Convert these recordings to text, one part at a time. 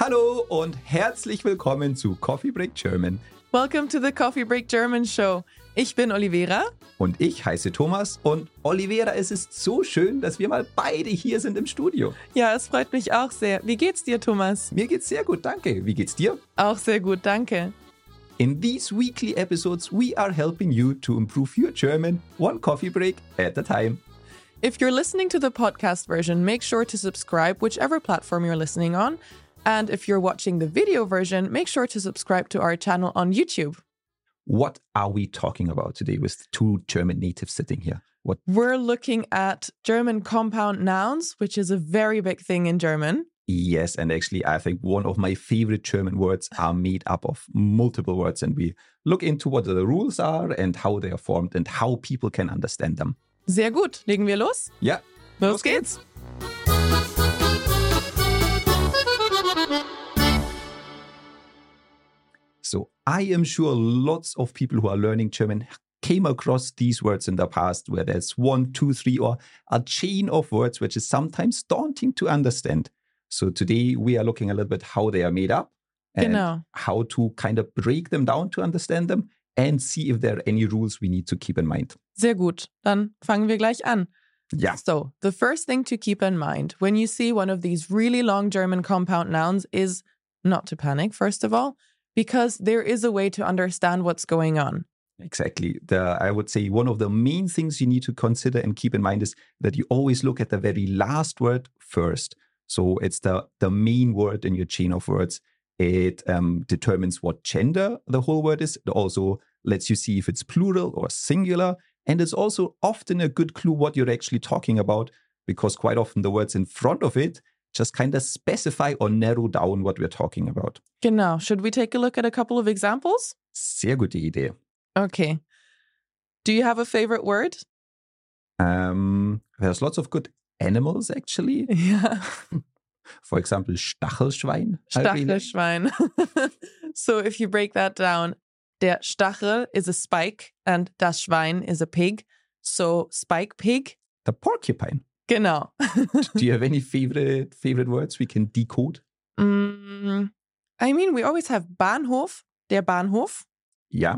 Hallo und herzlich willkommen zu Coffee Break German. Welcome to the Coffee Break German Show. Ich bin Olivera. Und ich heiße Thomas und Olivera, es ist so schön, dass wir mal beide hier sind im Studio. Ja, es freut mich auch sehr. Wie geht's dir, Thomas? Mir geht's sehr gut, danke. Wie geht's dir? Auch sehr gut, danke. In these weekly episodes, we are helping you to improve your German one coffee break at a time. If you're listening to the podcast version, make sure to subscribe whichever platform you're listening on. And if you're watching the video version, make sure to subscribe to our channel on YouTube. What are we talking about today with two German natives sitting here? What We're looking at German compound nouns, which is a very big thing in German. Yes, and actually, I think one of my favorite German words are made up of multiple words, and we look into what the rules are and how they are formed and how people can understand them. Sehr gut. Legen wir los? Ja, Los geht's. So I am sure lots of people who are learning German came across these words in the past where there's one, two, three, or a chain of words which is sometimes daunting to understand. So today we are looking a little bit how they are made up and Genau. how to kind of break them down to understand them and see if there are any rules we need to keep in mind. Sehr gut. Dann fangen wir gleich an. Yeah. So, the first thing to keep in mind when you see one of these really long German compound nouns is not to panic, first of all, because there is a way to understand what's going on. Exactly. The, I would say one of the main things you need to consider and keep in mind is that you always look at the very last word first. So it's the, the main word in your chain of words. It um, determines what gender the whole word is. It also lets you see if it's plural or singular. And it's also often a good clue what you're actually talking about because quite often the words in front of it just kind of specify or narrow down what we're talking about. Genau. Should we take a look at a couple of examples? Sehr gute Idee. Okay. Do you have a favorite word? Um, there's lots of good animals actually. Yeah. For example, Stachelschwein. Stachelschwein. so, if you break that down, der Stachel is a spike and das Schwein is a pig. So, spike pig. The porcupine. Genau. Do you have any favorite favorite words we can decode? Mm, I mean, we always have Bahnhof, der Bahnhof. Yeah.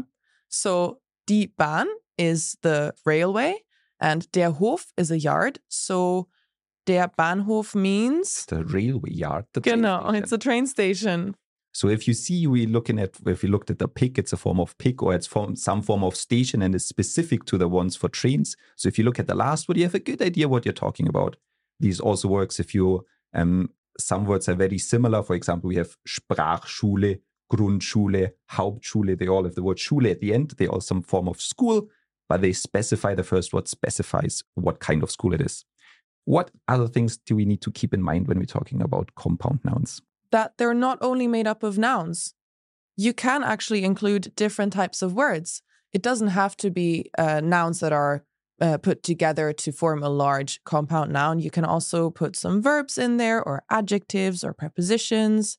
So die Bahn is the railway and der Hof is a yard. So der Bahnhof means The railway yard. The genau, it's a train station. So if you see we looking at if we looked at the pick, it's a form of pick or it's from some form of station and is specific to the ones for trains. So if you look at the last word, you have a good idea what you're talking about. These also works if you um some words are very similar. For example, we have Sprachschule, Grundschule, Hauptschule. They all have the word Schule at the end. They all some form of school, but they specify the first word specifies what kind of school it is. What other things do we need to keep in mind when we're talking about compound nouns? That they're not only made up of nouns. You can actually include different types of words. It doesn't have to be uh, nouns that are uh, put together to form a large compound noun. You can also put some verbs in there, or adjectives, or prepositions.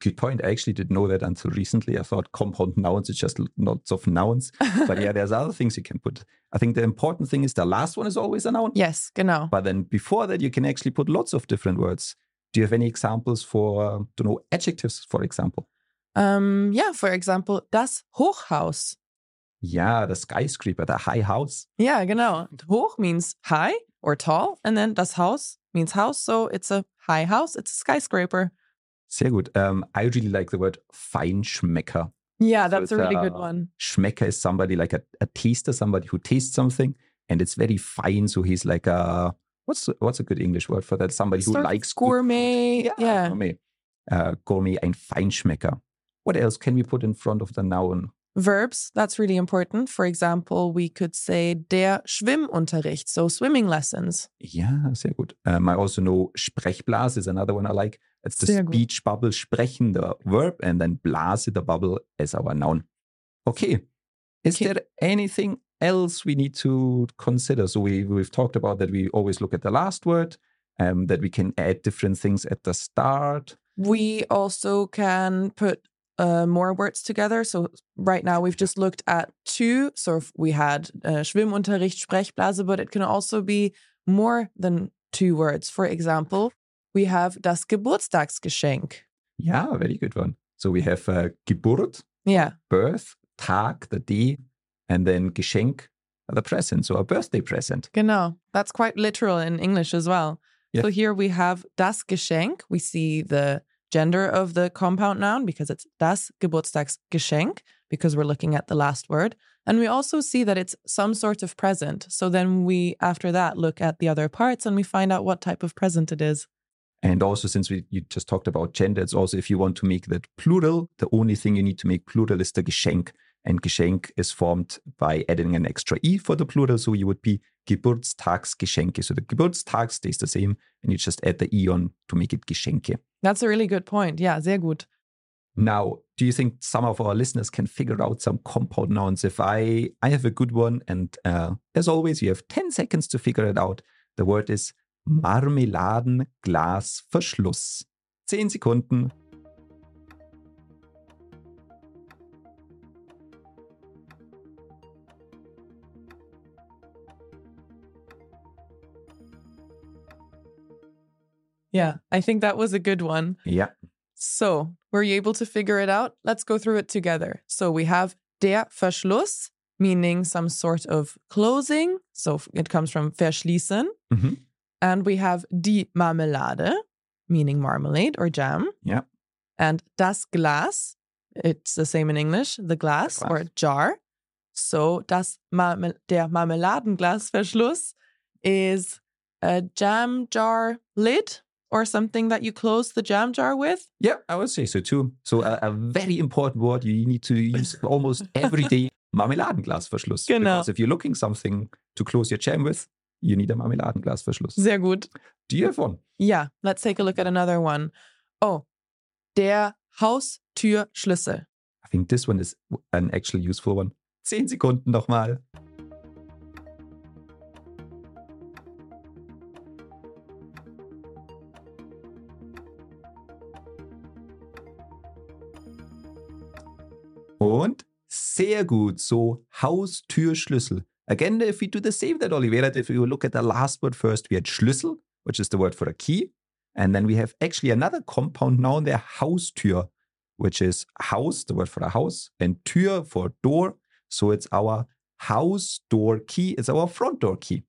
Good point. I actually didn't know that until recently. I thought compound nouns is just lots of nouns. But yeah, there's other things you can put. I think the important thing is the last one is always a noun. yes, genau. But then before that, you can actually put lots of different words. Do you have any examples for, to know, adjectives, for example? Um, yeah, for example, das Hochhaus. Yeah, the skyscraper, the high house. Yeah, genau. Hoch means high or tall, and then das Haus means house. So it's a high house, it's a skyscraper. Sehr gut. Um, I really like the word Feinschmecker. Yeah, that's it's a really good one. Schmecker is somebody like a, a taster, somebody who tastes something, and it's very fine. So he's like a what's what's a good English word for that? Somebody who likes gourmet. food. Yeah. gourmet. Uh, gourmet, ein Feinschmecker. What else can we put in front of the noun? Verbs, that's really important. For example, we could say der Schwimmunterricht, so swimming lessons. Yeah, sehr gut. Um, I also know Sprechblase is another one I like. It's the Sehr gut. speech bubble, sprechen, the verb, and then Blase, the bubble, as our noun. Okay. Is Okay. there anything else we need to consider? So we, we've talked about that we always look at the last word, um, that we can add different things at the start. We also can put uh, more words together. So right now we've just looked at two. So if we had uh, Schwimmunterricht, Sprechblase, but it can also be more than two words. For example, we have das Geburtstagsgeschenk. Yeah, very good one. So we have uh, Geburt, Yeah, birth, Tag, the day, and then Geschenk, the present. So a birthday present. genau. That's quite literal in English as well. Yeah. So here we have das Geschenk. We see the gender of the compound noun because it's das Geburtstagsgeschenk because we're looking at the last word. And we also see that it's some sort of present. So then we, after that, look at the other parts and we find out what type of present it is. And also, since we you just talked about gender, it's also if you want to make that plural, the only thing you need to make plural is the Geschenk. And Geschenk is formed by adding an extra E for the plural. So you would be Geburtstagsgeschenke. So the Geburtstag stays the same, and you just add the E on to make it Geschenke. That's a really good point. Yeah, sehr gut. Now, do you think some of our listeners can figure out some compound nouns? If I I have a good one, and uh, as always, you have ten seconds to figure it out. The word is Marmeladenglasverschluss. Zehn Sekunden. Yeah, I think that was a good one. Yeah. So, were you able to figure it out? Let's go through it together. So, we have der Verschluss, meaning some sort of closing. So, it comes from verschließen. Mhm. And we have die Marmelade, meaning marmalade or jam. Yeah. And das Glas, it's the same in English, the glass, glass. or jar. So, das Marmel der Marmeladenglasverschluss is a jam jar lid or something that you close the jam jar with. Yeah, I would say so too. So a, a very important word you need to use almost every day. Marmeladenglasverschluss. Genau. Because if you're looking something to close your jam with, you need a Marmeladenglasverschluss. Sehr gut. Do you have one? Yeah, let's take a look at another one. Oh, der Haustürschlüssel. I think this one is an actually useful one. Zehn Sekunden nochmal. Und sehr gut. So Haustürschlüssel. Again, if we do the same that Olivera did, if we look at the last word first, we had Schlüssel, which is the word for a key. And then we have actually another compound noun there, Haustür, which is house, the word for a house, and Tür for door. So it's our house door key. It's our front door key.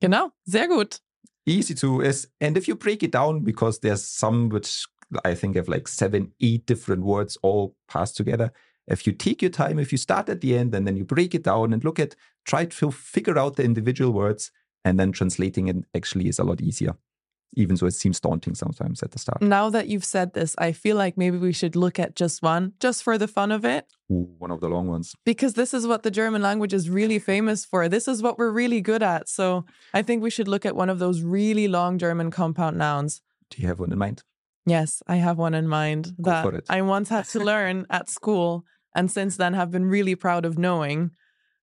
Genau, sehr gut. Easy to is, and if you break it down, because there's some which I think have like seven, eight different words all passed together. If you take your time, if you start at the end and then you break it down and look at, try to figure out the individual words, and then translating it actually is a lot easier. Even though it seems daunting sometimes at the start. Now that you've said this, I feel like maybe we should look at just one, just for the fun of it. Ooh, one of the long ones. because this is what the German language is really famous for. This is what we're really good at. So I think we should look at one of those really long German compound nouns. Do you have one in mind? Yes, I have one in mind that. I once had to learn at school and since then have been really proud of knowing.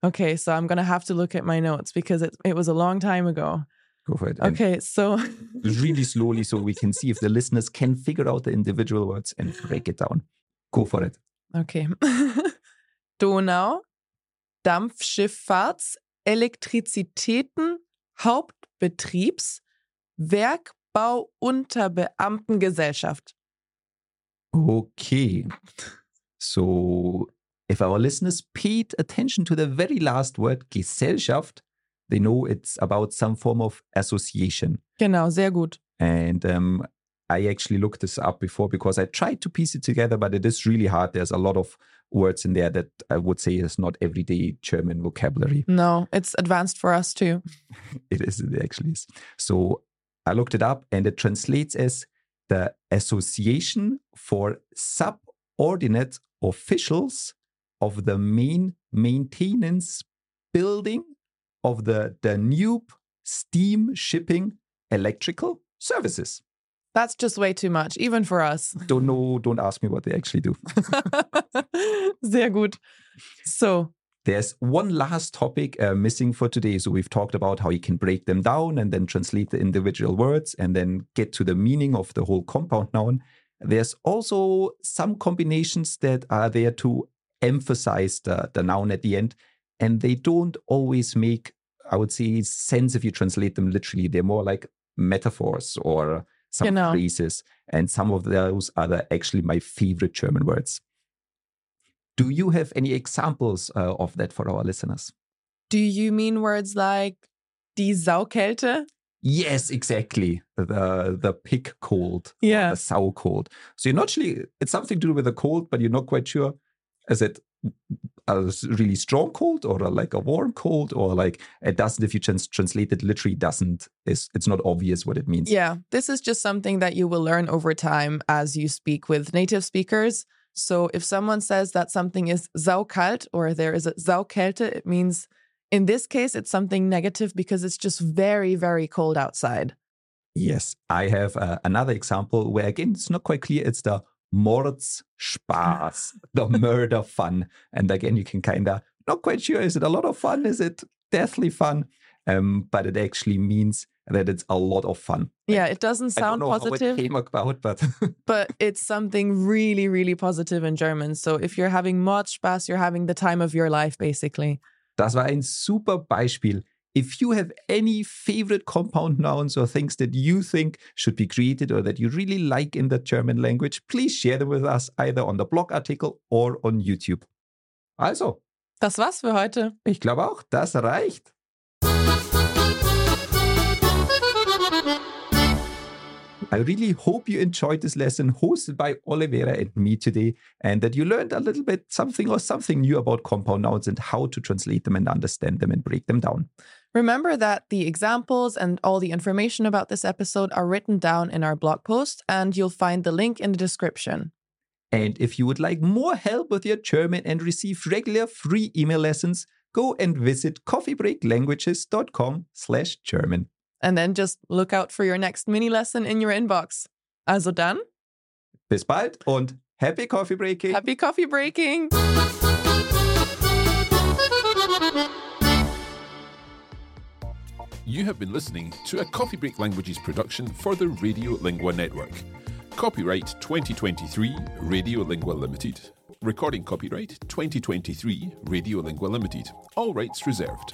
Okay, so I'm going to have to look at my notes because it, it was a long time ago. Go for it. Okay, so really slowly so we can see if the listeners can figure out the individual words and break it down. Go for it. Okay. Donau, Dampfschifffahrts, Elektrizitäten, Hauptbetriebs, Werkbau unter Beamtengesellschaft. Okay. So if our listeners paid attention to the very last word, Gesellschaft, they know it's about some form of association. Genau, sehr gut. And um, I actually looked this up before because I tried to piece it together, but it is really hard. There's a lot of words in there that I would say is not everyday German vocabulary. No, it's advanced for us too. It is, it actually is. So I looked it up and it translates as the Association for Subordinate Officials of the main maintenance building of the Danube steam shipping electrical services. That's just way too much, even for us. Don't know, don't ask me what they actually do. Sehr gut. So, There's one last topic uh, missing for today. So we've talked about how you can break them down and then translate the individual words and then get to the meaning of the whole compound noun. There's also some combinations that are there to emphasize the, the noun at the end, and they don't always make, I would say, sense if you translate them literally. They're more like metaphors or some Genau. phrases, and some of those are the, actually my favorite German words. Do you have any examples uh, of that for our listeners? do you mean words like die Saukälte? Yes, exactly. The the pig cold, uh, Yeah. the sow cold. So you're not actually it's something to do with the cold, but you're not quite sure. Is it a really strong cold or like a warm cold or like it doesn't if you trans- translate it literally doesn't is it's not obvious what it means. Yeah, this is just something that you will learn over time as you speak with native speakers. So if someone says that something is saukalt or there is a Saukälte, it means in this case it's something negative because it's just very, very cold outside. Yes, I have uh, another example where again it's not quite clear. It's the Mordsspaß, the murder fun, and again you can kind of not quite sure. Is it a lot of fun? Is it deathly fun? Um, but it actually means that it's a lot of fun. Yeah, it doesn't sound positive, it came about, but but it's something really, really positive in German. So if you're having much Spaß, you're having the time of your life, basically. Das war ein super Beispiel. If you have any favorite compound nouns or things that you think should be created or that you really like in the German language, please share them with us either on the blog article or on YouTube. Also, Das war's für heute. ich glaube auch, das reicht. I really hope you enjoyed this lesson hosted by Olivera and me today, and that you learned a little bit something or something new about compound nouns and how to translate them and understand them and break them down. Remember that the examples and all the information about this episode are written down in our blog post, and you'll find the link in the description. And if you would like more help with your German and receive regular free email lessons, go and visit coffeebreaklanguages.com slash German. And then just look out for your next mini lesson in your inbox. Also dann, Bis bald und happy coffee breaking! happy coffee breaking! You have been listening to a Coffee Break Languages production for the Radio Lingua Network. Copyright 2023 Radio Lingua Limited. Recording copyright 2023 Radio Lingua Limited. All rights reserved.